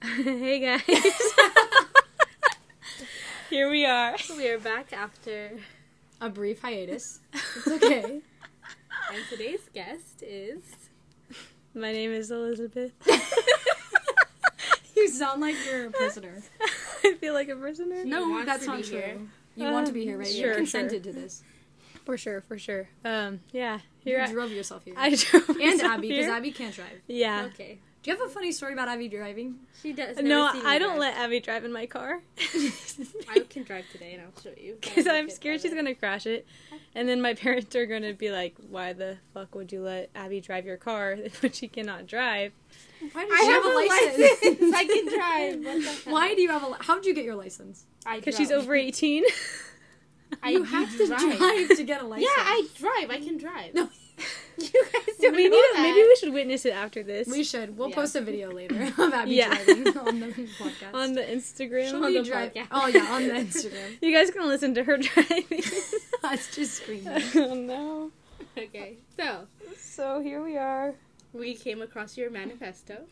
hey guys. Here we are. We are back after, A brief hiatus. It's okay. and today's guest is. My name is Elizabeth. you sound like you're a prisoner. I feel like a prisoner. No, wants that's to not be true. here. You want to be here, right? sure, you consented to this. For sure, for sure. Um, yeah. You I, drove yourself here. I drove and Abby, because. Abby can't drive. Yeah. Okay. Do you have a funny story about Abby driving? She does. No, I don't drive. let Abby drive in my car. I can drive today, and I'll show you. Because I'll I'm scared she's better. gonna crash it, and then my parents are gonna be like, "Why the fuck would you let Abby drive your car when she cannot drive?" Why does I she have have, a license. I can drive. What the hell? Why do you have a? Li- How did you get your license? Because she's over 18. I you have to drive. to get a license. Yeah, I drive. I can drive. No. you guys don't we know need, that. maybe we should witness it after this We should. We'll Yeah. post a video later of Abby Yeah. driving on the podcast. on the Instagram. She'll on the dri- podcast. Oh yeah, on the Instagram. You guys can listen to her driving. Us just screaming. oh no. Okay, so So here we are. we came across your manifesto.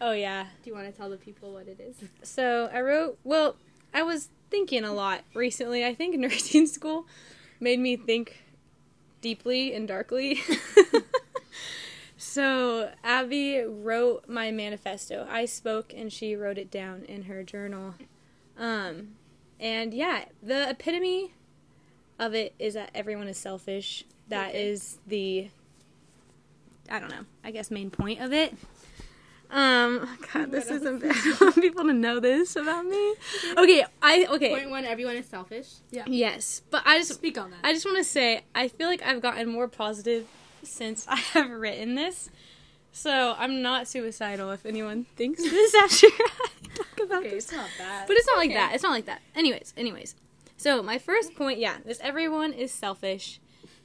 Oh yeah. Do you want to tell the people what it is? So I wrote. Well, I was thinking a lot recently. I think nursing school made me think deeply and darkly. so Abby wrote my manifesto. I spoke and she wrote it down in her journal. Um, and yeah, the epitome of it is that everyone is selfish. That Okay. is the I don't know. I guess main point of it. Um, God, this What isn't bad. I want people to know this about me. Okay, I okay. Point one: Everyone is selfish. Yeah. Yes, but I just Speak on that. I just want to say I feel like I've gotten more positive since I have written this. So I'm not suicidal if anyone thinks this after I talk about okay, this. it's not bad. But it's not like that. It's not like that. Anyways, anyways. So my first point, yeah, is everyone is selfish.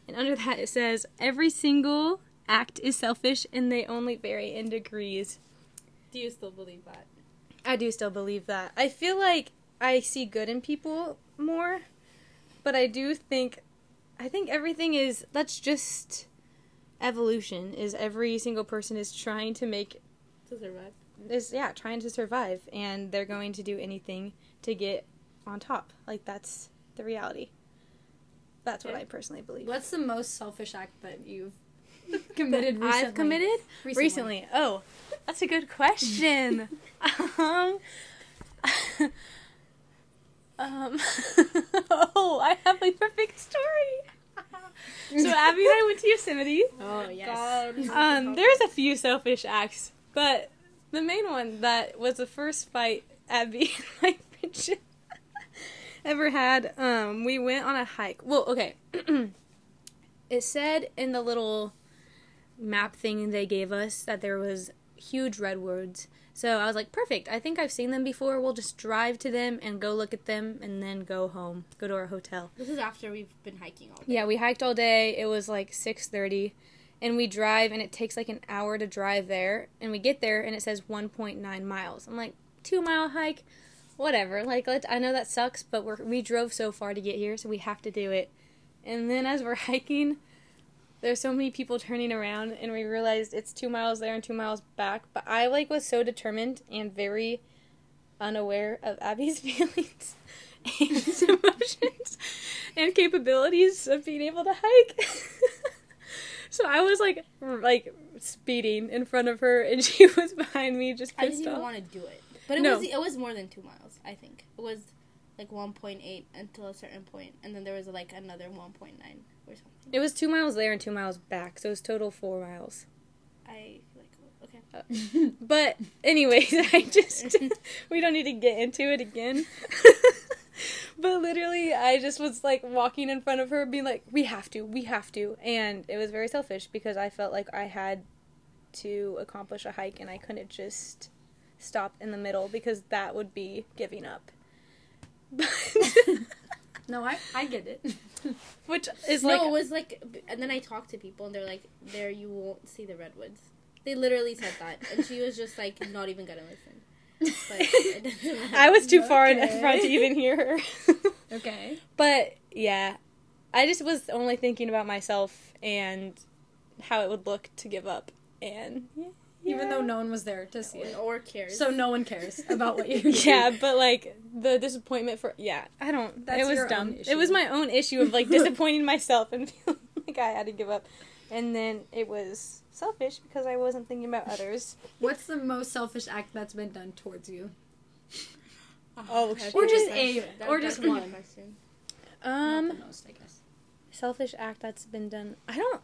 And under that it says every single act is selfish and they only vary in degrees. Do you still believe that? I do still believe that. I feel like I see good in people more, but I do think I think everything is that's just evolution is every single person is trying to make To survive. is yeah, trying to survive and they're going to do anything to get on top. Like that's the reality. That's what Okay. I personally believe. What's the most selfish act that you've committed recently? I've committed recently. recently. Oh, that's a good question. um, um, oh, I have a perfect story. so Abby and I went to Yosemite. Oh yes. God. Um, there's a few selfish acts, but the main one that was the first fight Abby and my friendship ever had. Um, we went on a hike. Well, okay. it said in the little map thing they gave us that there was huge redwoods. So I was like, perfect. I think I've seen them before. We'll just drive to them and go look at them and then go home, go to our hotel. This is after we've been hiking all day. Yeah, we hiked all day. It was like 6:30 and we drive and it takes like an hour to drive there and we get there and it says 1.9 miles. I'm like, 2 mile hike, whatever. Like let I know that sucks, but we we drove so far to get here, so we have to do it. And then as we're hiking, there's so many people turning around and we realized it's 2 miles there and 2 miles back, but I like was so determined and very unaware of Abby's feelings and emotions and capabilities of being able to hike. so I was like, like speeding in front of her, and she was behind me, just I didn't even off. want to do it, but it No. was it was more than two miles. I think it was like 1.8 until a certain point, and then there was like another 1.9 or something. It was two miles there and two miles back, so it was total four miles. I like okay. Uh, but anyways, I just we don't need to get into it again. but literally, I just was like walking in front of her, being like, "We have to, we have to," and it was very selfish because I felt like I had to accomplish a hike and I couldn't just stop in the middle because that would be giving up. But No, I I get it. which is like no, it was like, and then I talked to people, and they're like, "There, you won't see the redwoods." They literally said that, and she was just like, not even gonna listen. But it doesn't matter. I was too far in front to even hear her. okay. But yeah, I just was only thinking about myself and how it would look to give up. And yeah, even though no one was there to see it. or cares. So no one cares about what you're doing. Yeah, but like the disappointment for yeah, I don't. That's it was your dumb. own It was my own issue of like disappointing myself and feeling like I had to give up, and then it was selfish because I wasn't thinking about others. What's the most selfish act that's been done towards you? Oh, That's Or just a- That- or just one. question. Um, Not the most, I guess. selfish act that's been done. I don't.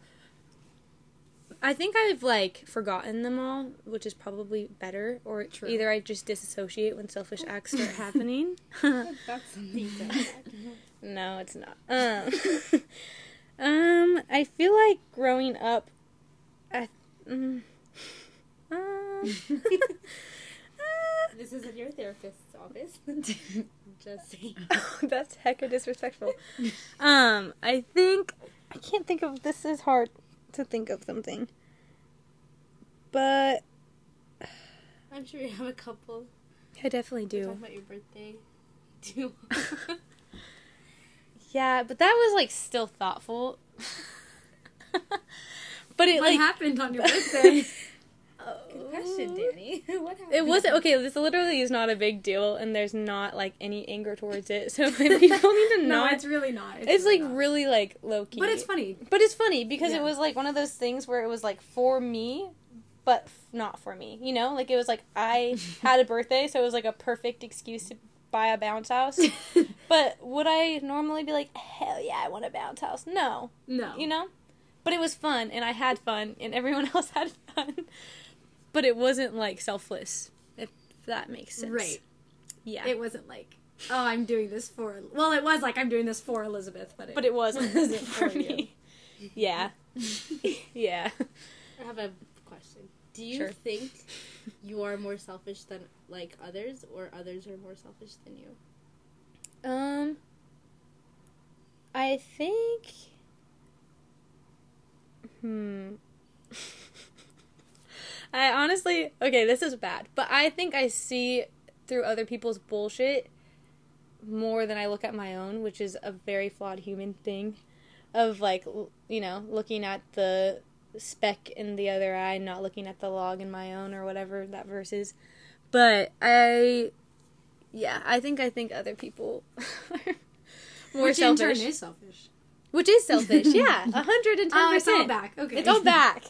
I think I've like forgotten them all, which is probably better. Or True. either I just disassociate when selfish acts start happening. That's something that No, it's not. Um, um, I feel like growing up, I, mm, um, uh, This isn't your therapist's office. Just saying. that's hecka disrespectful. Um, I think I can't think of. This is hard to think of something, but I'm sure you have a couple. I definitely Talking do. about your birthday. Too. Yeah, but that was like still thoughtful. but it what like happened on your birthday? Good question, Danny. what happened? It wasn't okay. This literally is not a big deal, and there's not like any anger towards it. So people need to no, know. it's really not. it's like not. really like low key, But it's funny. But it's funny because Yeah. it was like one of those things where it was like for me, but f- not for me. You know, like it was like I had a birthday, so it was like a perfect excuse to buy a bounce house. but would I normally be like, hell yeah, I want a bounce house? No, no. you know. But it was fun, and I had fun, and everyone else had fun. But it wasn't like selfless, if that makes sense. Right. Yeah. It wasn't like, oh, I'm doing this for. Well, it was like I'm doing this for Elizabeth, but it, but it wasn't, wasn't for for you. me. Yeah. yeah. I have a question. Do you Sure. think you are more selfish than like others, or others are more selfish than you? Um, I think. Hmm. I honestly, okay, this is bad, but I think I see through other people's bullshit more than I look at my own, which is a very flawed human thing. Of like, you know, looking at the speck in the other eye, and not looking at the log in my own, or whatever that verse is. But I, yeah, I think I think other people are more Which selfish, in turn is selfish. which is selfish. Yeah, a hundred and ten Oh, it's all percent. back. Okay. It's all back.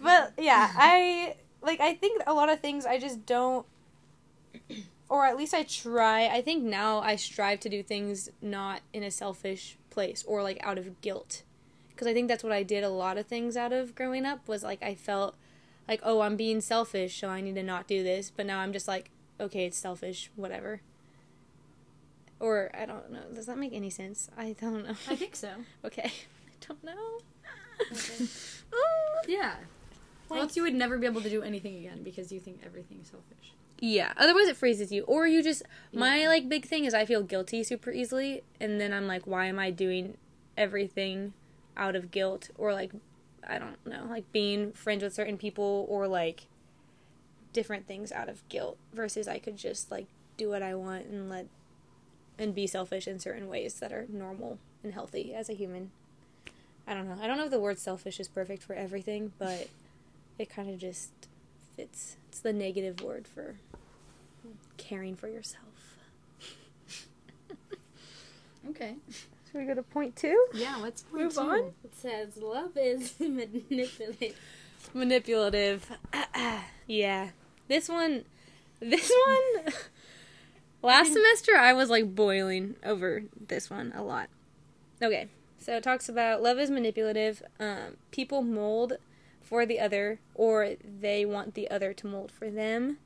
But yeah, I like I think a lot of things I just don't or at least I try. I think now I strive to do things not in a selfish place or like out of guilt. Cuz I think that's what I did a lot of things out of growing up was like I felt like oh, I'm being selfish, so I need to not do this, but now I'm just like okay, it's selfish, whatever. Or I don't know. Does that make any sense? I don't know. I think so. okay. I don't know. Okay. Oh. Yeah. Or Like- else you would never be able to do anything again because you think everything's selfish. Yeah. Otherwise, it freezes you, or you just. My Yeah. like big thing is I feel guilty super easily, and then I'm like, why am I doing everything out of guilt, or like, I don't know, like being friends with certain people, or like different things out of guilt, versus I could just like do what I want and let and be selfish in certain ways that are normal and healthy as a human. I don't know. I don't know if the word selfish is perfect for everything, but it kind of just fits. It's the negative word for caring for yourself. Okay. Should we go to point two? Yeah, let's Move two. on. It says love is manipulative. Manipulative. yeah. This one, this one, last semester I was like boiling over this one a lot. Okay. So it talks about love is manipulative. Um, people mold for the other, or they want the other to mold for them.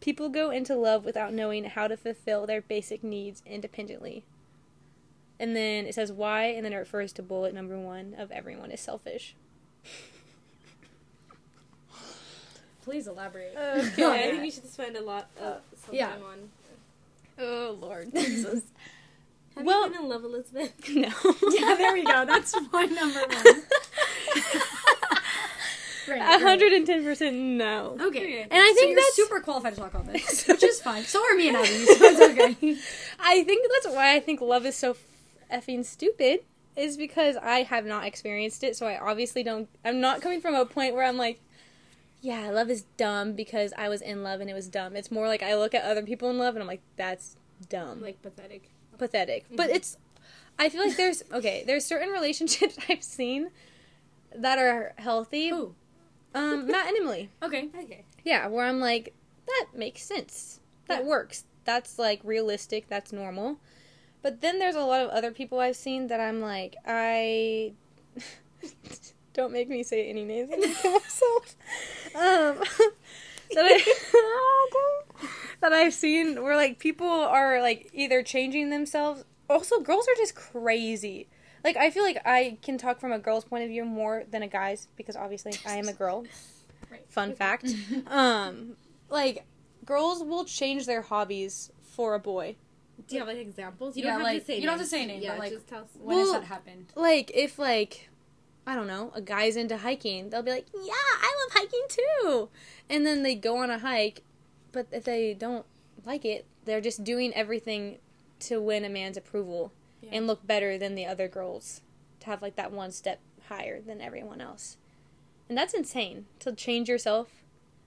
People go into love without knowing how to fulfill their basic needs independently. And then it says why, and then it refers to bullet number one of everyone is selfish. Please elaborate. Uh, okay, I think we should spend a lot of uh, some Yeah. time on. oh Lord Jesus. Have Well- you been in love, Elizabeth? no. yeah, there we go. That's point number one. Right, A hundred and ten percent no. Okay. And I So think you're that's super qualified to talk on this, which is fine. So are me and Abby, so it's okay. I think that's why I think love is so effing stupid. Is because I have not experienced it, so I obviously don't. I'm not coming from a point where I'm like, yeah, love is dumb because I was in love and it was dumb. It's more like I look at other people in love and I'm like, that's dumb, Like pathetic. pathetic. Mm-hmm. But it's, I feel like there's okay. There's certain relationships I've seen that are healthy. Who? Um, Matt and Emily. Okay. Okay. Yeah, where I'm like, that makes sense. That Yeah. works. That's like realistic. That's normal. But then there's a lot of other people I've seen that I'm like, I don't make me say any names. I'm gonna myself. Um, that I that I've seen where like people are like either changing themselves. Also, girls are just crazy. Like I feel like I can talk from a girl's point of view more than a guy's because obviously I am a girl. Right. Fun fact. um, like girls will change their hobbies for a boy. Do you have like examples? You Yeah, don't have like, to say. you don't have to say a name, Yeah, but, like, just tell us. When Well- has that happened? Like if like I don't know, a guy's into hiking, they'll be like, "Yeah, I love hiking too." And then they go on a hike, but if they don't like it, they're just doing everything to win a man's approval Yeah. and look better than the other girls to have like that one step higher than everyone else. And that's insane to change yourself.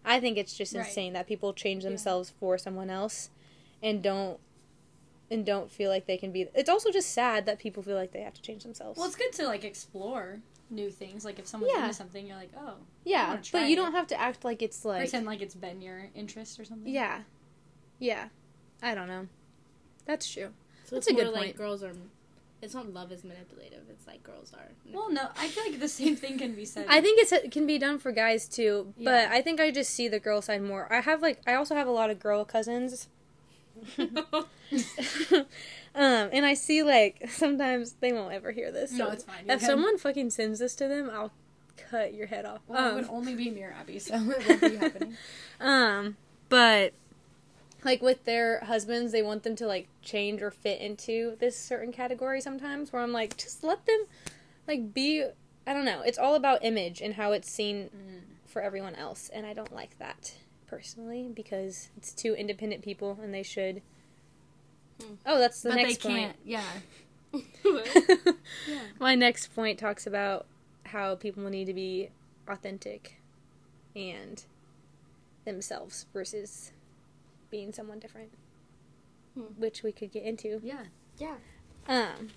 I think it's just Right. insane that people change Yeah. themselves for someone else and don't and don't feel like they can be It's also just sad that people feel like they have to change themselves. Well, it's good to like explore new things. Like if someone's Yeah. into something, you're like, oh, Yeah, try but you it. don't have to act like it's like pretend like it's been your interest or something. yeah, yeah. I don't know. That's true. So That's it's a good more like point. girls are. It's not love is manipulative. It's like girls are. Well, no, I feel like the same thing can be said. I think it's, it can be done for guys too, but I think I just see the girl side more. I have like I also have a lot of girl cousins. um, and I see like sometimes they won't ever hear this. No, it's fine. You're If good. someone fucking sends this to them, I'll cut your head off. well, it um, would only be me or Abby, so it won't be happening. Um, but like with their husbands, they want them to like change or fit into this certain category sometimes. Where I'm like, just let them like be. I don't know. It's all about image and how it's seen for everyone else, and I don't like that personally because it's two independent people and they should. Hmm. Oh, that's the but next they point. can't. Yeah. Yeah. My next point talks about how people need to be authentic and themselves versus being someone different, Hmm. which we could get into. Yeah. yeah. Um,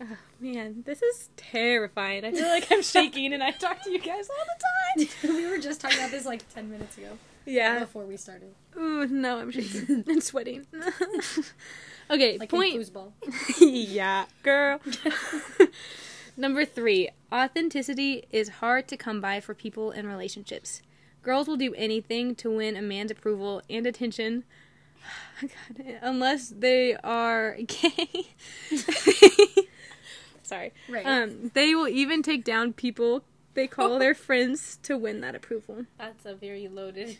oh man, this is terrifying. I feel like I'm shaking and I talk to you guys all the time. we were just talking about this like ten minutes ago Yeah. before we started. Ooh, no, I'm shaking and sweating. okay, Like point. in foosball. yeah, girl. Number three, authenticity is hard to come by for people in relationships. Girls will do anything to win a man's approval and attention. God, unless they are gay. Sorry. Right. Um, they will even take down people they call their friends to win that approval. That's a very loaded.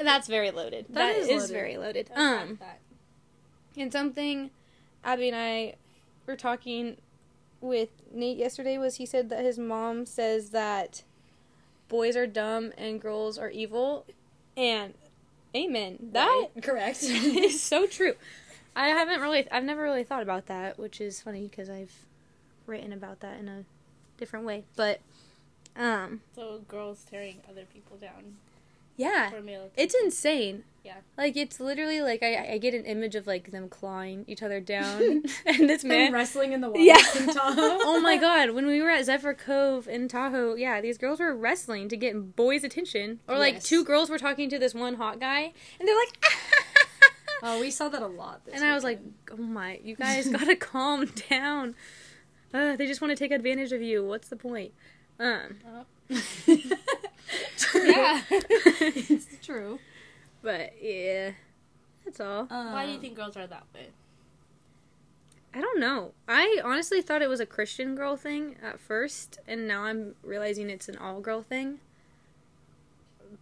That's very loaded. That that is is, loaded. very loaded. That's Um, that. and something Abby and I were talking with Nate yesterday was he said that his mom says that boys are dumb and girls are evil. And amen. That Correct. is so true. I haven't really I've never really thought about that, which is funny because I've written about that in a different way. But um So girls tearing other people down yeah. It's insane. Yeah. Like it's literally like I, I get an image of like them clawing each other down and this and man wrestling in the water. Yeah. in Tahoe. oh my god, when we were at Zephyr Cove in Tahoe, yeah, these girls were wrestling to get boys' attention. Or like Yes. two girls were talking to this one hot guy and they're like Oh, we saw that a lot. This And I was like, "Oh my, you guys got to calm down. Uh, they just want to take advantage of you. What's the point?" Um, Yeah. it's true. but yeah. That's all. Why do you Um, think girls are that way? I don't know. I honestly thought it was a Christian girl thing at first, and now I'm realizing it's an all girl thing.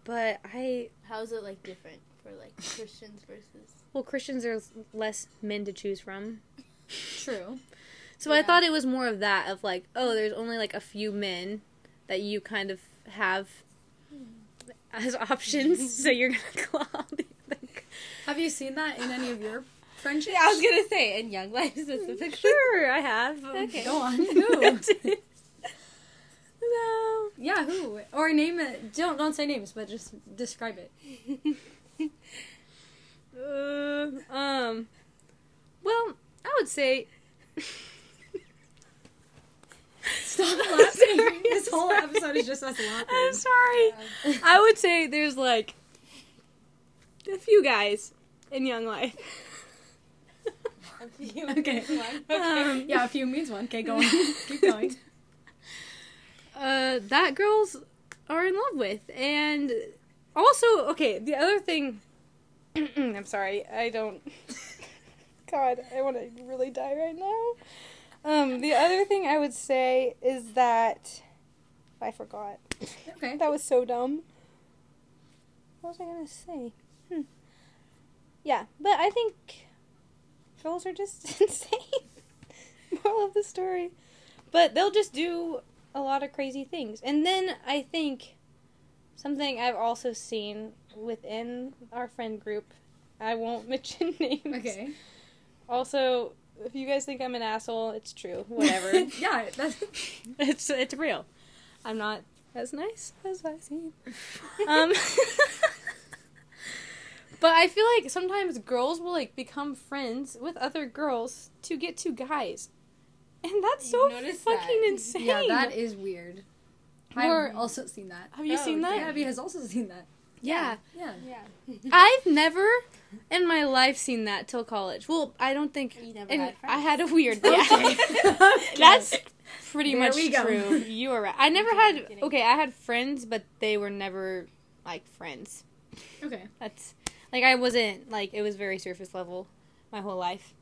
But I, How is it like different for like Christians versus? well, Christians are less men to choose from. True. So I thought it was more of that, of like, oh, there's only like a few men that you kind of have as options, so you're gonna claw the other Have you seen that in any of your friendships? Yeah, I was gonna say in Young Life specifically. Sure, I have. Okay. Go on. Who? no. Yeah, who? Or name it. Don't don't say names, but just describe it. Uh, um. Well, I would say. Stop laughing. this whole episode is just us laughing. I'm sorry. I would say there's like a few guys in Young Life. Okay. Um, Yeah, a few means one. Okay, go on. Keep going. uh, that girls are in love with, and also okay. The other thing, I'm sorry, I don't. God, I want to really die right now. Um, the other thing I would say is that I forgot. Okay. That was so dumb. What was I gonna say? Hmm. Yeah, but I think girls are just insane. Moral of the story. But they'll just do a lot of crazy things. And then I think something I've also seen within our friend group, I won't mention names. Okay. Also, if you guys think I'm an asshole, it's true. Whatever. yeah, that's it's it's real. I'm not as nice as I seem. Um, but I feel like sometimes girls will like become friends with other girls to get to guys, and that's so fucking that? insane. yeah, that is weird. Or- I've also seen that. Have you Oh, seen that? Abby has also seen that. Yeah. Yeah. Yeah. I've never in my life seen that till college. Well, I don't think. You never and had I had a weird. Okay. Yeah. That's pretty There much true. You are right. I never had. Okay, I had friends, but they were never like friends. Okay. That's like I wasn't like it was very surface level my whole life.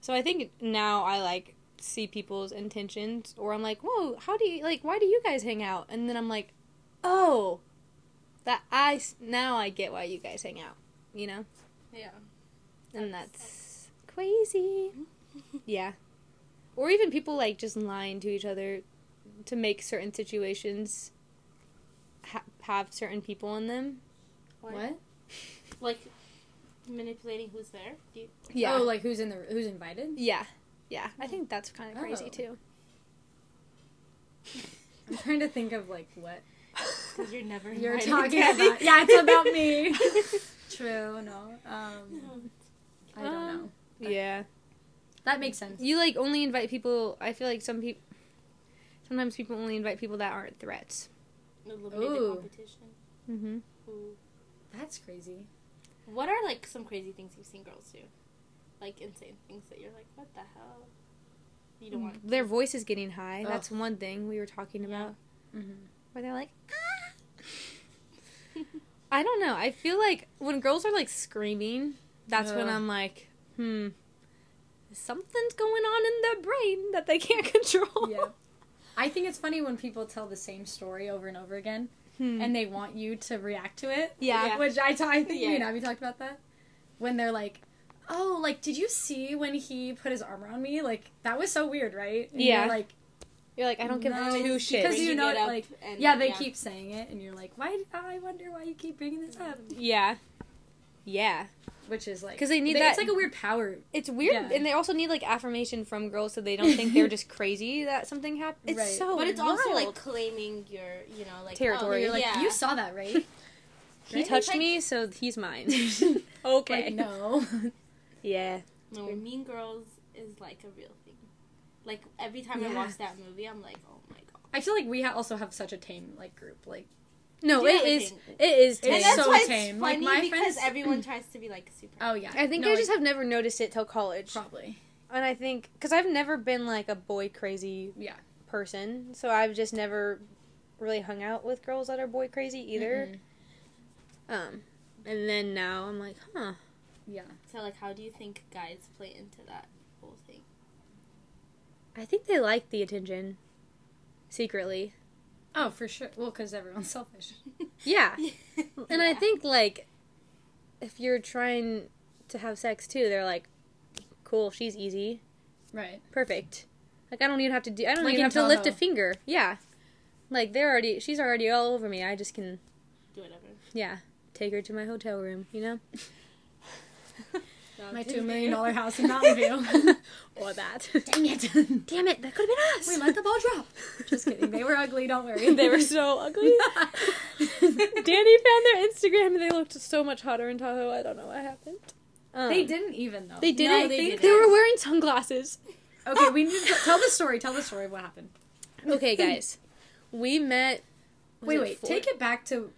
So I think now I like see people's intentions or I'm like, "Whoa, how do you like why do you guys hang out?" And then I'm like, "Oh, that I s- now I get why you guys hang out." You know? Yeah. And that's crazy. yeah. Or even people like just lying to each other to make certain situations ha- have certain people in them. What? Like manipulating who's there. Do you, Yeah. Oh, like who's in the who's invited? Yeah. Yeah. I think that's kind of oh. crazy Oh. too. I'm trying to think of like what Because you're never you're talking to about. Yeah, it's about me. True. No. Um, I don't Um, know. Yeah. That makes sense. You like only invite people. I feel like some people. Sometimes people only invite people that aren't threats. Eliminate Ooh. the competition. Mm-hmm. Ooh. That's crazy. What are like some crazy things you've seen girls do? Like insane things that you're like, what the hell? You don't want. Their voice is getting high. Ugh. That's one thing we were talking Yeah. about. Mm-hmm. Where they're like, ah. I don't know. I feel like when girls are like screaming, that's when I'm like, hmm, something's going on in their brain that they can't control. Yeah. I think it's funny when people tell the same story over and over again, Hmm. and they want you to react to it. yeah. Yeah. Which I, I think Yeah. me and Abby talked about that. When they're like, "Oh, like, did you see when he put his arm around me? Like, that was so weird, right?" And Yeah. You're like, You're like, I don't give No, two it's shits. because you know, it up like, and- yeah, they yeah. keep saying it, and you're like, "Why? I wonder why you keep bringing this up." yeah. Yeah. Which is like because they need It's that- like a weird power. It's weird, Yeah. and they also need like affirmation from girls so they don't think they're just crazy that something happened. It's Right. so But it's also like claiming your, you know, like oh, Territory. Oh, You're like, yeah. you saw that, right? he Right? touched Like- me, so he's mine. okay. Like, no. Yeah. No, Mean Girls is like a real thing. Like every time I watch that movie, I'm like, oh my god. I feel like we ha- also have such a tame like group. Like, No, Do you it have a is. thing? It is. It's tame. And that's so why it's tame. funny Like, my because friends- everyone tries to be like super. oh yeah. I think No, I just have never noticed it till college, probably. and I think because I've never been like a boy crazy Yeah. person, so I've just never really hung out with girls that are boy crazy either. Mhm. Um, and then now I'm like, huh. Yeah. So like, how do you think guys play into that whole thing? I think they like the attention, secretly. Oh, for sure. Well, because everyone's selfish. Yeah, and I think like if you're trying to have sex too, they're like, cool, she's easy, Right. perfect. Like I don't even have to do. I don't Like even in have to lift a finger. Yeah, like they're already. She's already all over me. I just can. do whatever. Yeah, take her to my hotel room. You know. My two million dollar house in Mountain View. or that. Dang it. Damn it, that could have been us. we let the ball drop. Just kidding. They were ugly. Don't worry. they were so ugly. Danny found their Instagram and they looked so much hotter in Tahoe. I don't know what happened. Um, They didn't even though. They didn't. No, they, they they, didn't. were wearing sunglasses. Okay, we need to tell the story. Tell the story of what happened. Okay, guys, we met. Wait, wait. four- Take it back to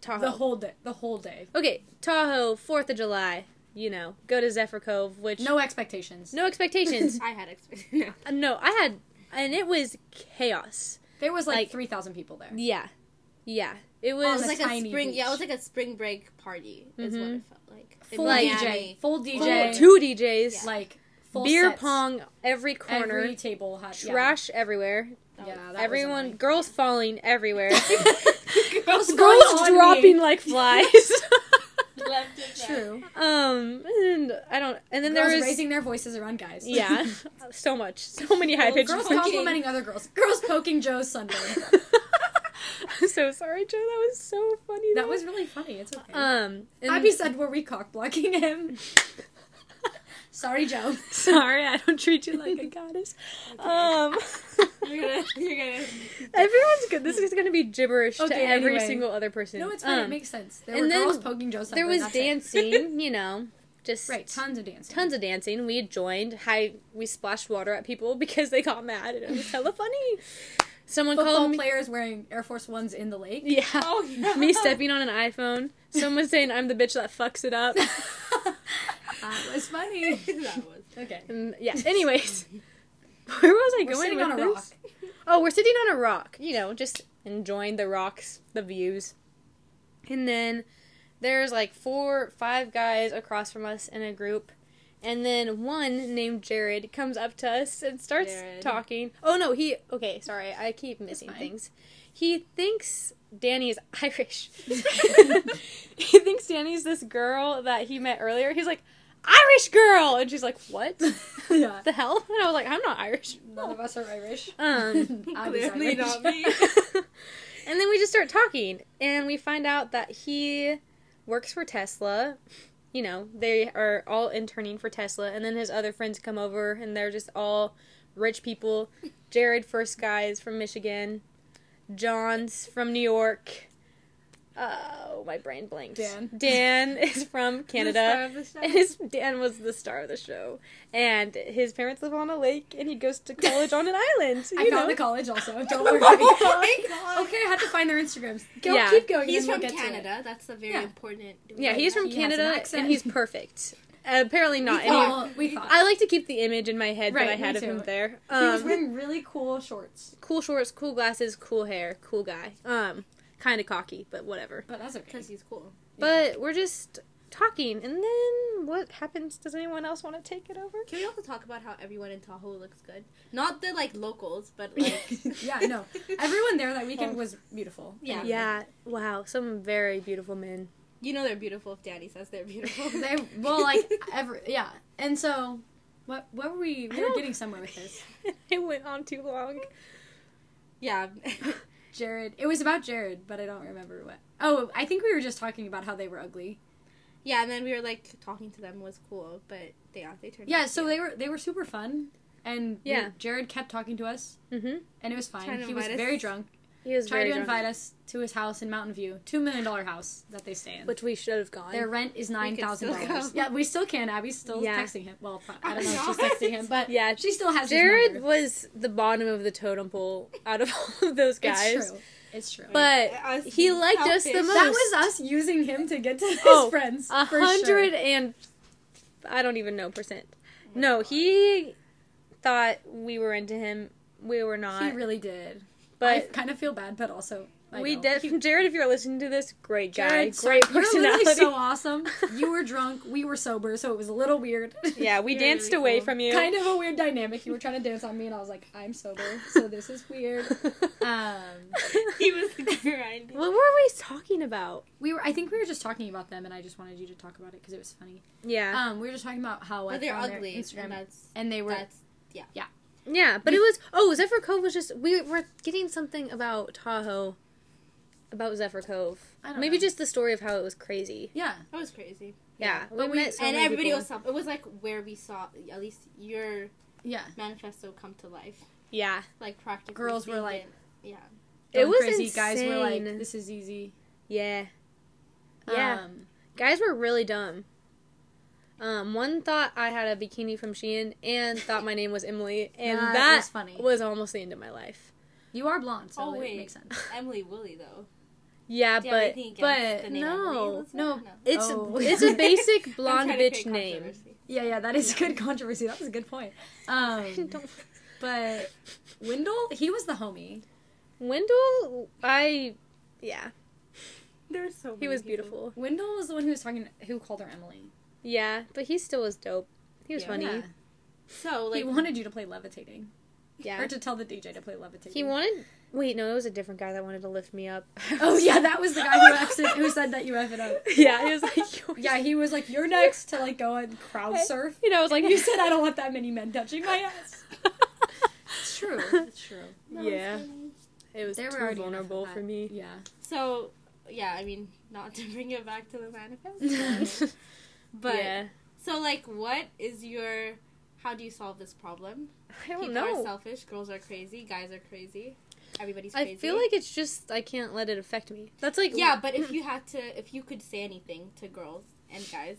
Tahoe. the whole day. The whole day. okay, Tahoe, Fourth of July. You know, go to Zephyr Cove, which No expectations. no expectations. I had expectations. No. Uh, no, I had, and it was chaos. There was like, Like- three thousand people there. Yeah, yeah, it It was. was a like a tiny spring. Yeah, it was like a spring break party. Is what it felt like. Full Miami. DJ. Full DJ. full- two DJs, like full beer sets. pong every corner, Every table had yeah. trash everywhere. That Yeah, was- that Everyone, annoying. girls falling everywhere. Girls girls on me. dropping like flies. Left and. True. um, and I don't. And then girls there was raising their voices around guys. yeah, so much, so many high pitched. girls poking. complimenting other girls. Girls poking Joe's Sunday. I'm so sorry, Joe. That was so funny. That though. was really funny. It's okay. um. and- Abby said, "Were we cock blocking him?" Sorry, Joe. Sorry, I don't treat you like a goddess. Um, You're gonna. You're gonna. everyone's good. This is gonna be gibberish to Okay, every anyway. single other person. No, it's fine. it Um, makes sense. There and were then girls poking Sunday. there was it. dancing. You know, just right, tons of dancing. tons of dancing. We joined. High. We splashed water at people because they got mad, and it was hella funny. Someone Football called me. players wearing Air Force Ones in the lake. Yeah. Oh yeah. Me stepping on an iPhone. Someone saying I'm the bitch that fucks it up. That was funny. that was. Okay. And yeah. Anyways, where was I We're going sitting with on a this? rock. Oh, we're sitting on a rock. You know, just enjoying the rocks, the views. And then there's like four, five guys across from us in a group. And then one named Jared comes up to us and starts Jared. talking. Oh no, he okay, sorry, I keep missing things. He thinks Danny is Irish. he thinks Danny's this girl that he met earlier. He's like, Irish girl! And she's like, What? yeah. the hell? And I was like, I'm not Irish. None of us are Irish. Um Abby's Clearly Irish. not me. and then we just start talking, and we find out that he works for Tesla. You know, they are all interning for Tesla, and then his other friends come over, and they're just all rich people. Jared, first guy, is from Michigan. John's from New York. Oh, my brain blanked. Dan. Dan is from Canada. The star And of the show. his Dan was the star of the show, and his parents live on a lake, and he goes to college on an island. I you found the college also. Don't worry. Oh okay, I had to find their Instagrams. Go, Yeah. keep going. He's from we'll get to. Canada. That's a very Yeah. important. Yeah, he's from He has an Canada, and he's perfect. Uh, apparently not. We Any- thought, we thought. I like to keep the image in my head Right, that I had of him there. he was Um, wearing really cool shorts, cool shorts, cool glasses, cool hair, cool guy. Um, kind of cocky, but whatever. but that's okay. because he's cool. But we're just talking, and then what happens? Does anyone else want to take it over? Can we also talk about how everyone in Tahoe looks good? Not the like locals, but like yeah, no. Everyone there that weekend was beautiful. Yeah. Yeah. Wow. Some very beautiful men. you know they're beautiful if Daddy says they're beautiful. They well, like every yeah. And so, what? What were we? We were getting somewhere with this. it went on too long. yeah. Jared. It was about Jared, but I don't remember what. Oh, I think we were just talking about how they were ugly. yeah, and then we were like talking to them was cool, but they they turned Yeah, so they were they were super fun, and we- Yeah. Jared kept talking to us, Mm-hmm. and it was fine. He was us. very drunk. He was Tried very to drunk, invite us to his house in Mountain View, two million dollar house that they stay in. which we should have gone. Their rent is nine thousand dollars. Yeah, we still can. Abby's still Yeah. texting him. Well, pro- I Oh don't know my if she's texting him, but yeah, she still has Jared His was the bottom of the totem pole out of all of those guys. It's true. It's true. But Us he liked us the most. that was us using him to get to his Oh, friends. A hundred Sure. and I don't even know percent. Oh no, he thought we were into him. We were not. He really did. I kind of feel bad, but also I we did. Jared, if you're listening to this, great guy, Jared, so- great You're personality. so awesome. You were drunk, we were sober, so it was a little weird. yeah, we danced really away cool. from you. kind of a weird dynamic. You were trying to dance on me, and I was like, I'm sober, so this is weird. Um, he was grinding. what were we talking about? we were. I think we were just talking about them, and I just wanted you to talk about it because it was funny. Yeah, Um, we were just talking about how they're ugly, Instagram, and that's and they were. that's yeah, but it was. Oh, Zephyr Cove was just. We were getting something about Tahoe, about Zephyr Cove. I don't Maybe know. just the story of how it was crazy. Yeah, that was crazy. Yeah, But we we- met so and many everybody people. was up. It was like where we saw at least your Yeah. manifesto come to life, Yeah, like practically. Girls were like- it. yeah. It Going was crazy. Guys were like, "This is easy." yeah, yeah. Um, Guys were really dumb. Um, one thought I had a bikini from Shein and thought my name was Emily, and That that, was funny. was almost the end of my life. you are blonde, so oh it makes sense. Emily Woolley though. Yeah, Do you have but but the no, no. it's Oh. it's a basic blonde bitch name. Yeah, yeah, that is a good controversy. That was a good point. Um, Don't- but Wendell, he was the homie. Wendell, I, yeah, There's so he was people. beautiful. Wendell was the one who was talking, who called her Emily. Yeah, but he still was dope. He was Yeah. funny. Yeah. So he wanted you to play levitating, Yeah. or to tell the DJ to play levitating. He wanted. Wait, no, it was a different guy that wanted to lift me up. Oh yeah, that was the guy who F'd it, who said that you F it up. yeah, he was like, "Yours." Yeah, he was like, "You're next to like go and crowd surf." You know, I was like, You said I don't want that many men touching my ass. It's true. It's true. That Yeah. It was They were too already enough of vulnerable for me. Yeah. So yeah, I mean, not to bring it back to the manifest, but yeah, so like, what is your? How do you solve this problem? I don't People know. are selfish. Girls are crazy. Guys are crazy. Everybody's I feel like it's just I can't let it affect me. That's like yeah, but if you had to, if you could say anything to girls and guys,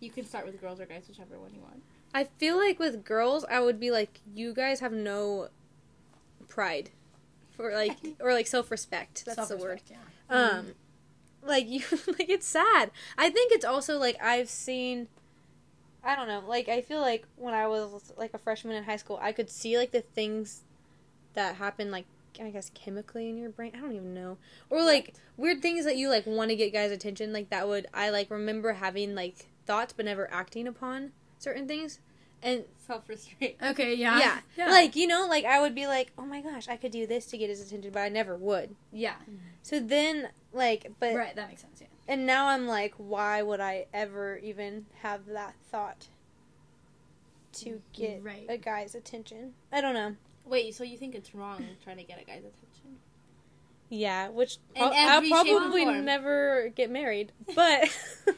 you can start with girls or guys, whichever one you want. I feel like with girls, I would be like, you guys have no pride, for like or like self respect. That's the word. Self-respect, Yeah. Um, like you, like it's sad. I think it's also like I've seen. I don't know. Like I feel like when I was like a freshman in high school, I could see like the things that happen, like I guess chemically in your brain. I don't even know, or like weird things that you like want to get guys' attention. Like that would I like remember having like thoughts but never acting upon certain things, and Self restraint. Okay. Yeah. yeah. Like, you know, like I would be like, oh my gosh, I could do this to get his attention, but I never would. Yeah. So then, like, but, right. That makes sense. Yeah. and now I'm like, why would I ever even have that thought to get Right. a guy's attention? I don't know. Wait, so you think it's wrong trying to get a guy's attention? Yeah, which In I'll, I'll every shape and probably never get married, but.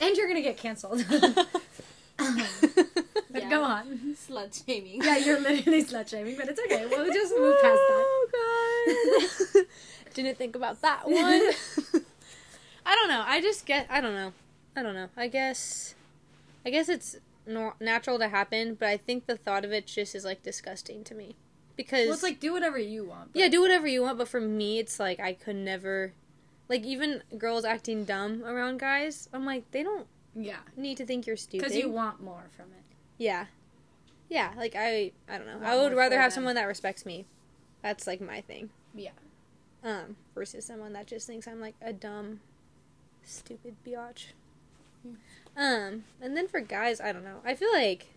And you're gonna get canceled. Uh-huh. But Yeah. go on. Slut shaming. Yeah, you're literally slut shaming, but it's okay. We'll just move past that. Oh god. Didn't think about that one. I don't know. I just get I don't know. I don't know. I guess I guess it's nor- natural to happen, but I think the thought of it just is like disgusting to me. Because Well, it's like do whatever you want. but- yeah, do whatever you want, but for me it's like I could never like even girls acting dumb around guys. I'm like they don't yeah, need to think you're stupid. because you want more from it. Yeah. Yeah, like I I don't know. Want I would rather have them. someone that respects me. That's like my thing. Yeah. Um, versus someone that just thinks I'm like a dumb, stupid biatch. Hmm. Um, and then for guys, I don't know. I feel like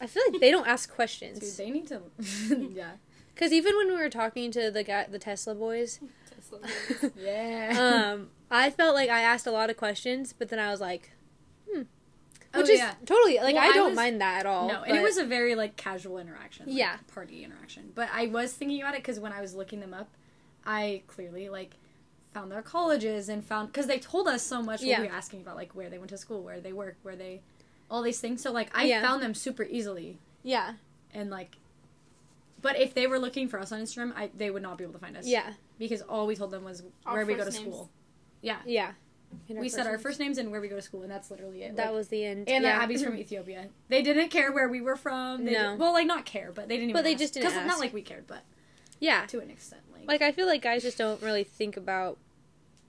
I feel like they don't ask Dude, questions. they need to. yeah. Because even when we were talking to the guy, the Tesla boys, Yeah. um, I felt like I asked a lot of questions, but then I was like, hmm, oh which is yeah. totally like Well, I I don't was- mind that at all. No, and it was a very like casual interaction. like, Yeah. Party interaction. But I was thinking about it because when I was looking them up, I clearly like found their colleges and found because they told us so much. Yeah. when we were asking about like where they went to school, where they work, where they, all these things. So like I Yeah. found them super easily yeah, and like. But if they were looking for us on Instagram, I, they would not be able to find us. yeah, Because all we told them was Our where we go to names. school. Yeah. yeah. We said our first names and where we go to school, and that's literally it. That Like, was the end. and yeah. that Abby's from Ethiopia. They didn't care where we were from. They No. did- well, like not care, but they didn't. Even But they ask. just didn't 'Cause Not like we cared, but yeah. to an extent. Like, Like I feel like guys just don't really think about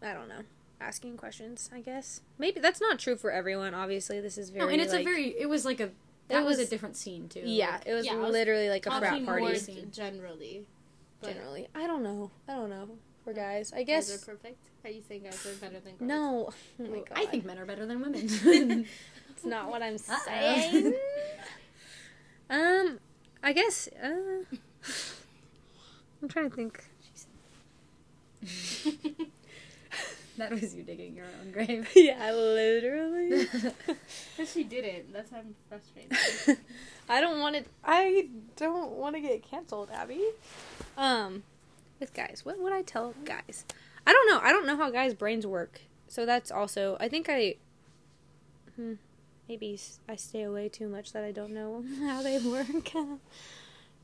I don't know, asking questions, I guess. Maybe that's not true for everyone, obviously. This is very no, and it's like, a very. It was like a. That was, was- a different scene too. Yeah, Like, it was Yeah, I was literally like a frat party Scene. generally. But generally. I don't know. I don't know. For guys. I Guys guess are perfect. Are you saying guys are better than girls? No. Oh my god. I think men are better than women. it's not what I'm saying. um I guess uh I'm trying to think. that was you digging your own grave. yeah, literally. But she didn't. That's why I'm frustrated. I don't want to. I don't want to get canceled, Abby. Um, with guys, what would I tell guys? I don't know. I don't know how guys' brains work. So that's also. I think I hmm, maybe I stay away too much that I don't know how they work.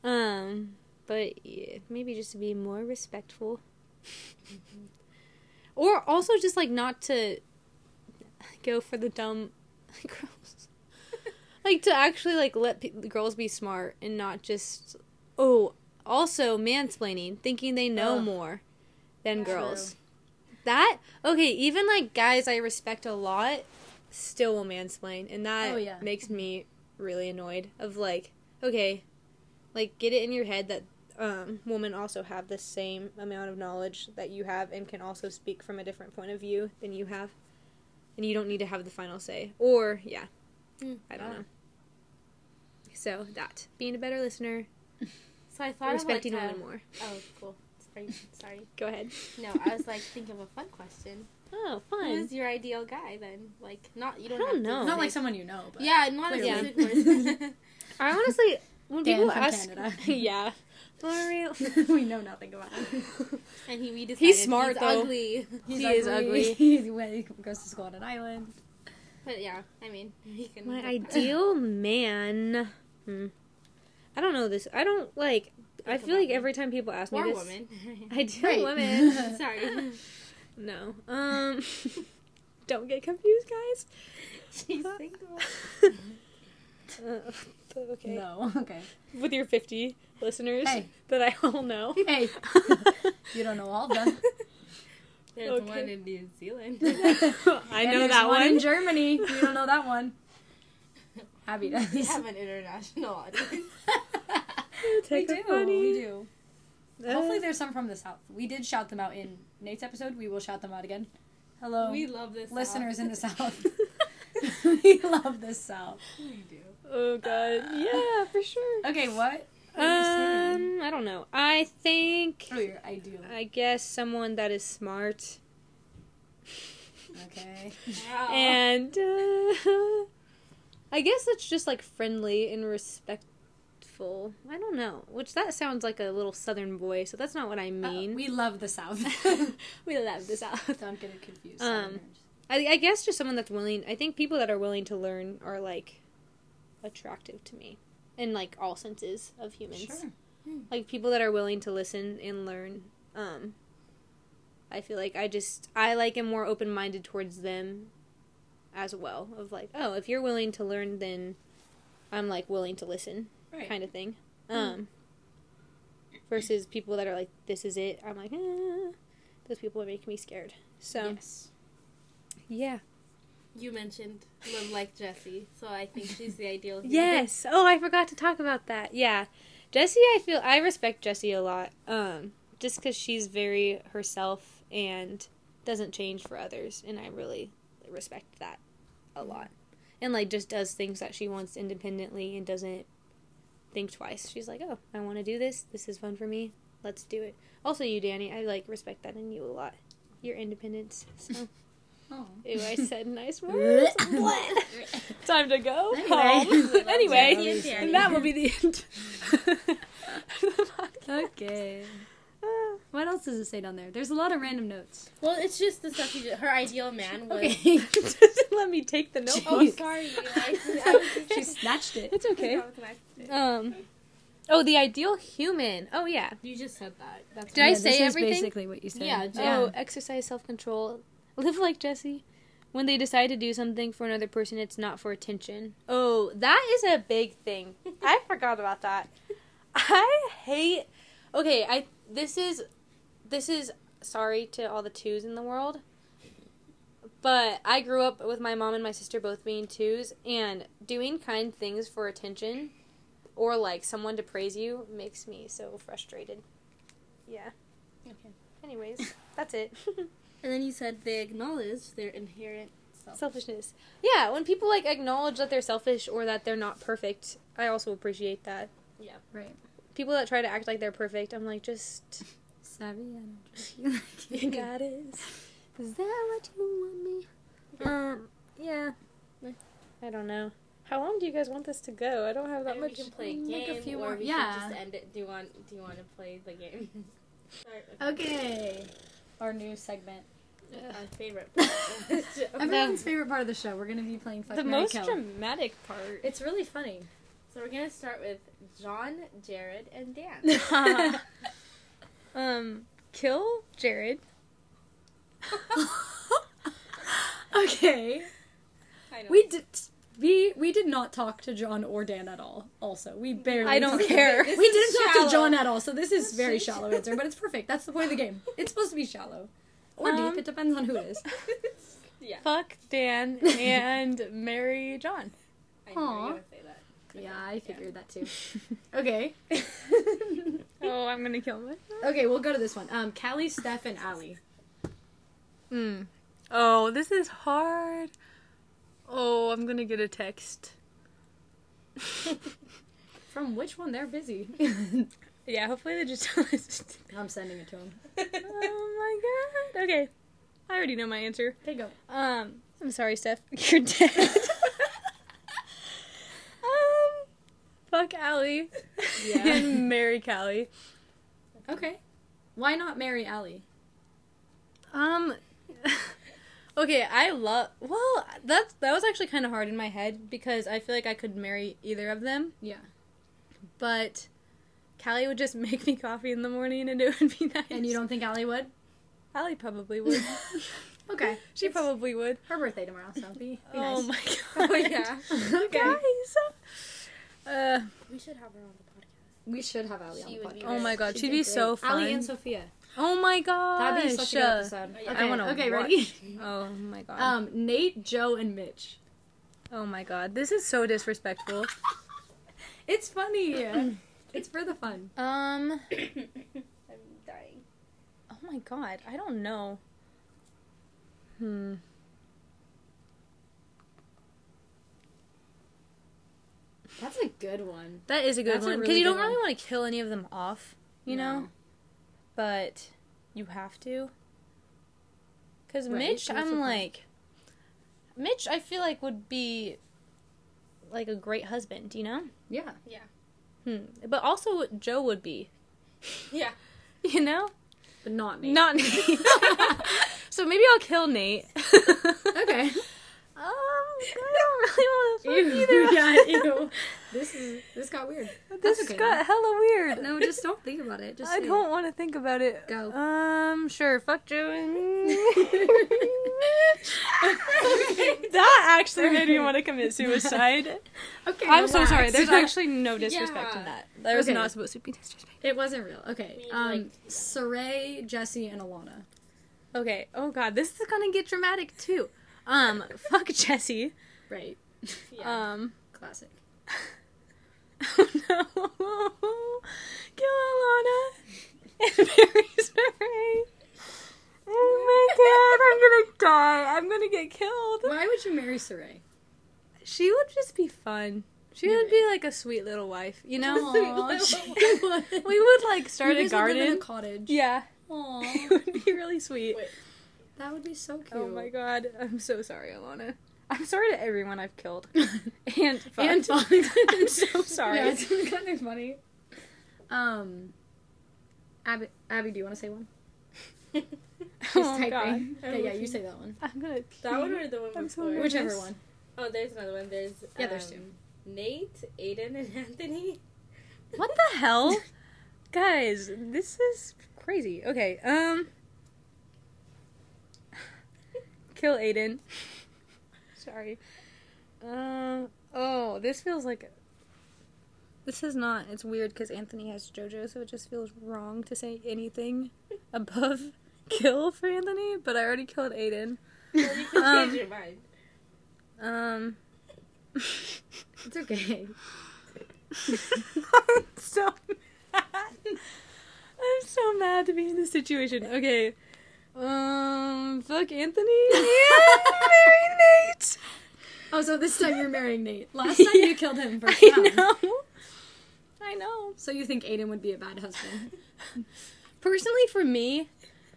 um, but yeah, maybe just to be more respectful, or also just like not to go for the dumb girls. like to actually like let pe- girls be smart and not just oh also mansplaining thinking they know Ugh. more than True. girls that okay even like guys i respect a lot still will mansplain and that Oh, yeah. makes me really annoyed of like okay like get it in your head that um, women also have the same amount of knowledge that you have and can also speak from a different point of view than you have and you don't need to have the final say or yeah Hmm. i don't Yeah. know so that being a better listener So I thought respecting of like women more Oh, cool. Sorry, sorry. go ahead No, I was like thinking of a fun question. oh fun. Who is your ideal guy then? Like, not you don't. I don't have to know. Not say- like someone you know, but Yeah, not a Clearly. specific person. i honestly when Dan people from ask Canada. yeah for real we know nothing about him. and he we decided He's smart, he's though. ugly. He's He is ugly. He's, he goes to school on an island. But yeah, I mean, he can. My ideal man. Hmm. I don't know this. I don't like. I feel like every time people ask me or this, woman. ideal Right. women. Sorry. no. Um. don't get confused, guys. She's single. Uh, okay. No, okay. With your fifty listeners Hey. that I all know. Hey, you don't know all of them. There's Okay. one in New Zealand. I And know that one one. in Germany. You don't know that one. Abby does. we have an international audience. we do. funny. We do. Uh, Hopefully, there's some from the south. We did shout them out in Nate's episode. We will shout them out again. Hello, we love this. listeners South. in the south. we love the south. we do. Oh god. Yeah, for sure. Okay, what? What are you saying? Um, I don't know. I think. Oh, your ideal. I guess someone that is smart Okay. Wow. and uh, I guess it's just like friendly and respectful. I don't know, which that sounds like a little southern boy, so that's not what I Uh, mean. we love the south. we love the South. Don't get it confused. Um, I, I guess just someone that's willing. I think people that are willing to learn are like attractive to me in like all senses of humans. Sure. like people that are willing to listen and learn um i feel like i just i like am more open-minded towards them as well of like oh if you're willing to learn then i'm like willing to listen Right. kind of thing um versus people that are like this is it i'm like eh, those people are making me scared so Yes. yeah You mentioned live like Jessie, so I think she's the ideal. human. Yes. Oh, I forgot to talk about that. Yeah. Jessie, I feel I respect Jessie a lot. Um just cuz she's very herself and doesn't change for others and I really respect that a lot. And like just does things that she wants independently and doesn't think twice. She's like, "Oh, I want to do this. This is fun for me. Let's do it." Also you, Danny, I like respect that in you a lot. Your independence. So, Oh. ew, I said nice words. What? Time to go Anyway. home. anyway, and and that will be the end. Okay. What else does it say down there? There's a lot of random notes. Well, it's just the stuff you did. Her ideal man was. Okay. Let me take the notebook. Oh, sorry. I, I was she snatched it. It's okay. That was an accident. Um. Oh, the ideal human. Oh yeah. You just said that. That's Did I Yeah, say this is everything? basically what you said. Yeah, Oh, exercise self control. Live like Jesse. When they decide to do something for another person, it's not for attention. Oh, that is a big thing. I forgot about that. I hate. Okay, I this is this is sorry to all the twos in the world. But I grew up with my mom and my sister both being twos, and doing kind things for attention or like someone to praise you makes me so frustrated. Yeah. Okay. Anyways, that's it. And then you said they acknowledge their inherent self. Selfishness. Yeah, when people like acknowledge that they're selfish or that they're not perfect, I also appreciate that. Yeah. Right. People that try to act like they're perfect, I'm like, just Savvy and just. you got it. Is that what you want me? Um, yeah. I don't know. How long do you guys want this to go? I don't have that Maybe we much. can play a like a few or more- we yeah. can just end it. Do you want? Do you want to play the game? Sorry. Okay. Our new segment. Our favorite. part of the show. Everyone's favorite part of the show. We're gonna be playing Fuck the Marry most Kill. dramatic part. It's really funny. So we're gonna start with John, Jared, and Dan. um, kill Jared. okay. We did. We we did not talk to John or Dan at all. Also, we barely. I don't care. This We is didn't talk shallow. to John at all, so this is very shallow answer, but it's perfect. That's the point of the game. It's supposed to be shallow or Um, deep. It depends on who it is. yeah. Fuck Dan and marry John. I know Aw. you're gonna say that. Yeah, I figured that too. Okay. Oh, I'm gonna kill myself. okay, we'll go to this one. Um, Callie, Steph, and Allie. Hmm. Oh, this is hard. Oh, I'm gonna get a text. From which one? They're busy. Yeah, hopefully they just tell us. I'm sending it to them. oh my god. Okay. I already know my answer. Okay, go. Um, I'm sorry, Steph. You're dead. um, fuck Allie. Yeah. and marry Callie. Okay. Why not marry Allie? Um, okay, I love. Well, that's that was actually kind of hard in my head because I feel like I could marry either of them, Yeah. but Callie would just make me coffee in the morning and it would be nice. And you don't think Allie would? Allie probably would. Okay. she It's probably would. her birthday tomorrow, so be, be Oh nice. my god. Oh, yeah. okay. Guys. Uh, we should have her on the podcast. We should have Allie She on the podcast. oh my god, She'd she'd be be so fun. Allie and Sophia. oh my god. That'd be such a good episode. Yeah. Okay, I wanna okay, watch. ready? Oh my god. Um, Nate, Joe, and Mitch. oh my god. This is so disrespectful. It's funny. it's for the fun. Um. I'm dying. Oh my god. I don't know. Hmm. That's a good one. That is a good That's one because really you don't really one. want to kill any of them off, you know. But you have to. Because Right, Mitch, I'm like, Mitch, I feel like would be like a great husband, you know. Yeah. Yeah. Hmm. But also Joe would be, Yeah. you know, But not Nate. not Nate. so maybe I'll kill Nate. Okay. Um, I don't really want to fuck Ew. either. yeah, ew. This is this got weird. This okay, got hella weird. No, just don't think about it. Just I don't want to think about it. Go. Um, sure. Fuck Joe and that actually made me want to commit suicide. Okay. I'm so sorry. There's actually no disrespect in that. That was Okay. not supposed to be disrespect. It wasn't real. Okay. We Um, liked- Saray, Jesse, and Alana. Okay. Oh god, this is gonna get dramatic too. Um, fuck Jesse. Right. Yeah. Um, Classic. oh no, kill Alana and marry Saray. Oh my god, I'm gonna die. I'm gonna get killed. Why would you marry Saray? She would just be fun. She would be like a sweet little wife, you know? Aw, she we would like start a guys would live in garden. a cottage. yeah. Aw, it would be really sweet. Wait. that would be so cute. Oh my god. I'm so sorry, Alana. I'm sorry to everyone I've killed. And fucked. and fun. I'm so sorry. Yeah, it's kind of funny. Um, Abby, Abby, do you want to say one? She's Oh, typing. God. Okay, yeah, you say that one. I'm gonna That one pee. or the one I'm so before? nervous. Whichever one. Oh, there's another one. There's Yeah, there's um, two. Nate, Aiden, and Anthony. What the hell? Guys, this is crazy. Okay, um Kill Aiden. Sorry. Um oh, this feels like this is not. It's weird because Anthony has JoJo, so it just feels wrong to say anything above kill for Anthony. But I already killed Aiden. Well, you can Um, change your mind. Um, It's okay. I'm so mad. I'm so mad to be in this situation. Okay. Um, fuck Anthony. Yeah, marry Nate. Oh, so this time you're marrying Nate. Last time you killed him first I round. know. I know. So you think Aiden would be a bad husband? Personally, for me,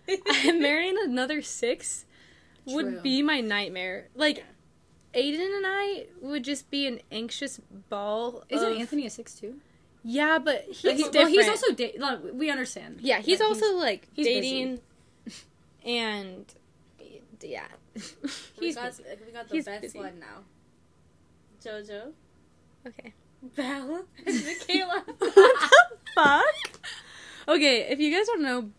marrying another six True. would be my nightmare. Like, Aiden and I would just be an anxious ball. Isn't of- Anthony a six too? Yeah, but he's Well, different. he's also da- like, we understand. Yeah, he's that also like he's busy. dating, and yeah. we He's got busy. we got the He's best busy. one now. Jojo, Okay. Belle, and Michaela. What the fuck. Okay, if you guys don't know,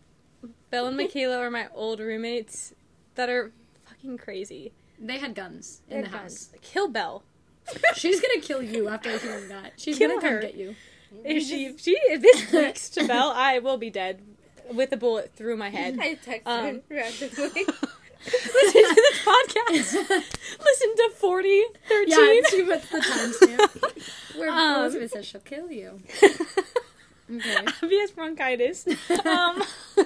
Belle and Michaela are my old roommates that are fucking crazy. They had guns in They're the guns. house. Kill Belle. She's gonna kill you after hearing that. She's Kill gonna come her. get you. If she, if she, if this leaks to Belle, I will be dead with a bullet through my head. I texted Um, randomly. Listen to this podcast. Listen to 40, 13. Yeah, she puts the timestamp. Where Um, Elizabeth says she'll kill you. Okay. Obvious bronchitis. Um,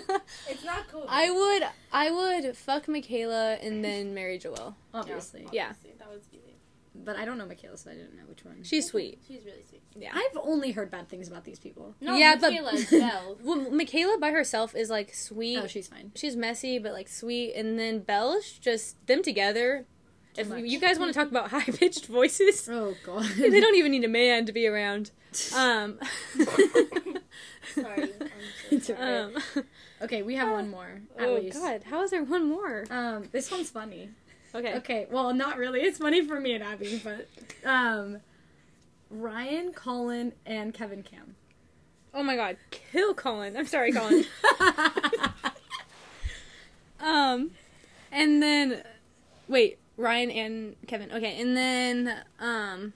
it's not cool. I would, I would fuck Michaela and then marry Joelle. Obviously. Yeah. Obviously, that was easy. But I don't know Michaela, so I didn't know which one. She's sweet. She's really sweet. Yeah. I've only heard bad things about these people. No, Yeah, but- Michaela is Belle. Well, Michaela by herself is like sweet. Oh, she's fine. she's messy but like sweet and then belle's just them together if much. you guys want to talk about high-pitched voices Oh god. they don't even need a man to be around um, Sorry. I'm It's so okay. um Okay, we have one more. At oh least. god how is there one more Um, this one's funny. okay Okay, well, not really. It's funny for me and Abby, but um, Ryan, Colin, and Kevin Cam. oh my god kill colin i'm sorry colin um and then wait ryan and kevin okay and then um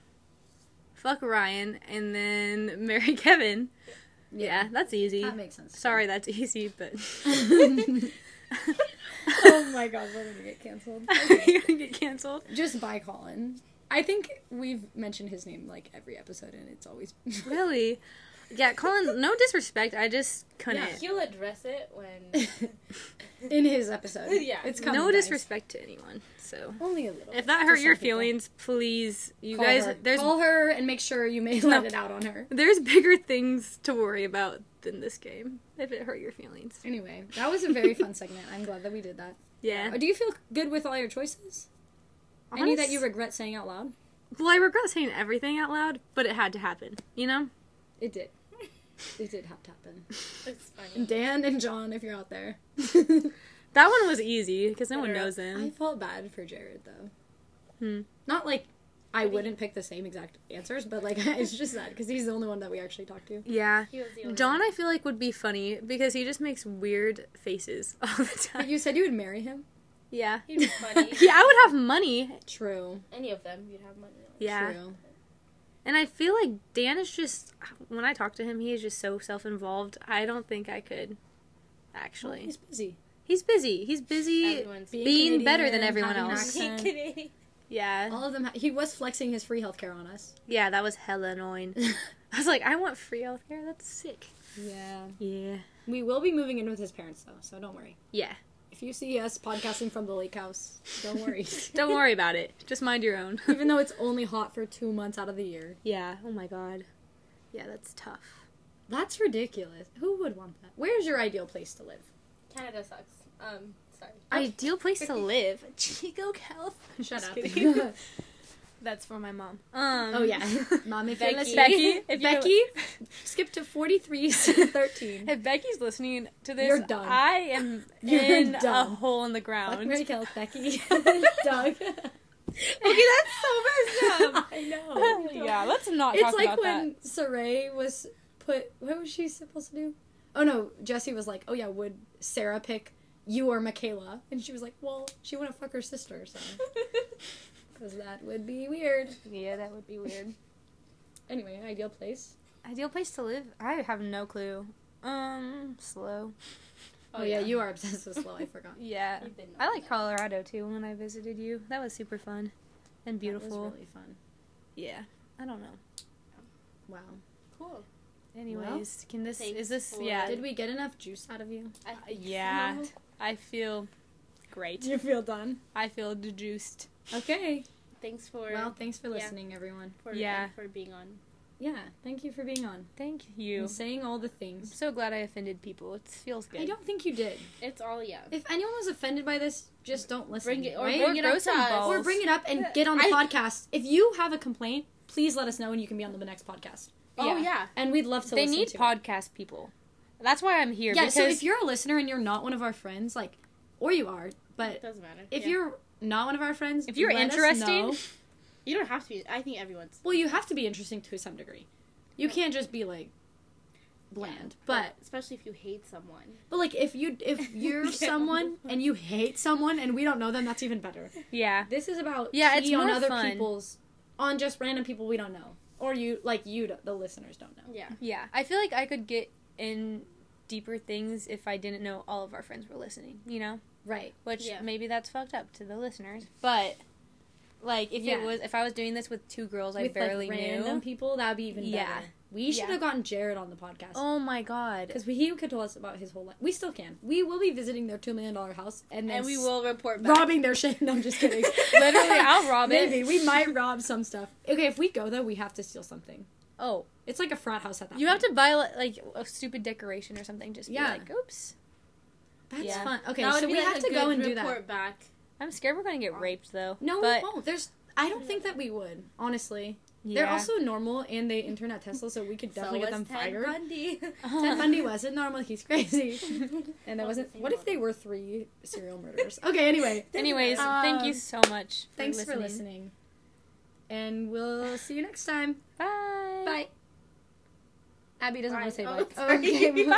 fuck ryan and then marry kevin yeah that's easy that makes sense. Sorry, that's easy, but oh my god, we're gonna get canceled. you're gonna get canceled. Just by Colin. I think we've mentioned his name like every episode, and it's always Really? Yeah, Colin. No disrespect. I just couldn't. Yeah. He'll address it when. in his episode. Yeah. it's coming. no guys. disrespect to anyone. So Only a little. if that hurt some your people. feelings, please, you Call guys. her. There's call her and make sure you may No. let it out on her. there's bigger things to worry about than this game. If it hurt your feelings. Anyway, that was a very fun segment. I'm glad that we did that. Yeah. Uh, Do you feel good with all your choices? Any that you regret saying out loud? Well, I regret saying everything out loud, but it had to happen. You know. It did. It did have to happen. It's funny. Dan and John, if you're out there. That one was easy because no one knows knows I him. felt bad for Jared though. Hmm. Not like I wouldn't pick the same exact answers, but like it's just sad because he's the only one that we actually talked to. Yeah. He was the only John, one. I feel like would be funny because he just makes weird faces all the time. But you said you would marry him. Yeah. He'd be funny. Yeah, I would have money. True. Any of them, you'd have money. on. Yeah. True. And I feel like Dan is just when I talk to him, he is just so self-involved. I don't think I could Well, actually. he's busy. he's busy. He's busy Everyone's Being being better than everyone else. Yeah. All of them. Ha- he was flexing his free healthcare on us. Yeah, that was hella annoying. I was like, I want free healthcare. That's sick. yeah. Yeah. We will be moving in with his parents though, so don't worry. Yeah. If you see us podcasting from the lake house, don't worry. Don't worry about it. Just mind your own. Even though it's only hot for two months out of the year. yeah. Oh my god. Yeah, that's tough. That's ridiculous. Who would want that? Where's your ideal place to live? Canada sucks. Um, sorry. Ideal place to live. Chico, California. Shut Just up. Kidding. That's for my mom. Um, oh yeah, mom. If you're Becky. Becky, if Becky, skip to forty three thirteen. If Becky's listening to this, You're done. I am You're in a hole in the ground. Fuck ground. Marry Kill, Becky, Doug. Okay, that's so messed up. I know. yeah, let's not It's talk like about when Saray was put. What was she supposed to do? Oh no, Jesse was like, "Oh yeah, would Sarah pick you or Michaela?" And she was like, "Well, she wouldn't fuck her sister, so because that would be weird." Yeah, that would be weird. Anyway, ideal place. Ideal place to live? I have no clue. Um, slow. Oh, yeah. you are obsessed with slow. I forgot. Yeah. I like that. Colorado too when I visited you. That was super fun and beautiful. That was really fun. Yeah. I don't know. Wow. Cool. Anyways, can this is this yeah. Did we get enough juice out of you? I yeah. so. I feel great. you feel done? I feel juiced. Okay. Thanks for Well, thanks for yeah. listening, everyone. for Yeah. for being on. Yeah, thank you for being on Thank you. and saying all the things. I'm so glad I offended people. It feels good. I don't think you did. It's all yeah. If anyone was offended by this, just don't listen. Bring it or right? bring it up to some us. balls. or bring it up and get on the I- podcast. If you have a complaint, please let us know and you can be on the next podcast. Oh Yeah. yeah. And we'd love to they listen need to it. podcast people. That's why I'm here. Yeah, because so if you're a listener and you're not one of our friends, like, or you are, But It doesn't matter. if Yeah. you're not one of our friends, If you're let us interesting- know. you don't have to be. I think everyone's. well, you have to be interesting to some degree. You can't just be like bland. But especially if you hate someone. but like if you if you're Yeah. someone and you hate someone and we don't know them, that's even better. Yeah. This is about Yeah, it's on other fun. people's on just random people we don't know or you like you the listeners don't know. Yeah. Yeah. I feel like I could get in deeper things if I didn't know all of our friends were listening, you know? Right. Which Yeah. maybe that's fucked up to the listeners. But like if Yeah. it was if I was doing this with two girls I barely like random knew. people, that would be even Yeah. better. We should Yeah. have gotten Jared on the podcast. Oh my god. Because he could tell us about his whole life. We still can. We will be visiting their two million dollar house and then And we will report back. robbing their shit. No, I'm just kidding. Literally, I'll rob it. Maybe we might rob some stuff. Okay, if we go though, we have to steal something. Oh, It's like a frat house at that. you have to buy like, a stupid decoration or something. Just Yeah. be like, oops. That's Yeah. fun. Okay, That would so we like have to go and do that. report back. I'm scared we're gonna get raped though. No, but we won't. There's. I don't think that we would. Honestly, yeah. they're also normal and they intern at Tesla, so we could definitely so get them was Ted fired. Bundy. Ted Bundy wasn't normal. He's crazy. And there Well, wasn't. What if they were three serial murderers? Okay. Anyway, Anyways, Um, thank you so much. For thanks listening. for listening, and we'll see you next time. Bye. Bye. Abby doesn't Bye. want to say Oh, bye. sorry. okay.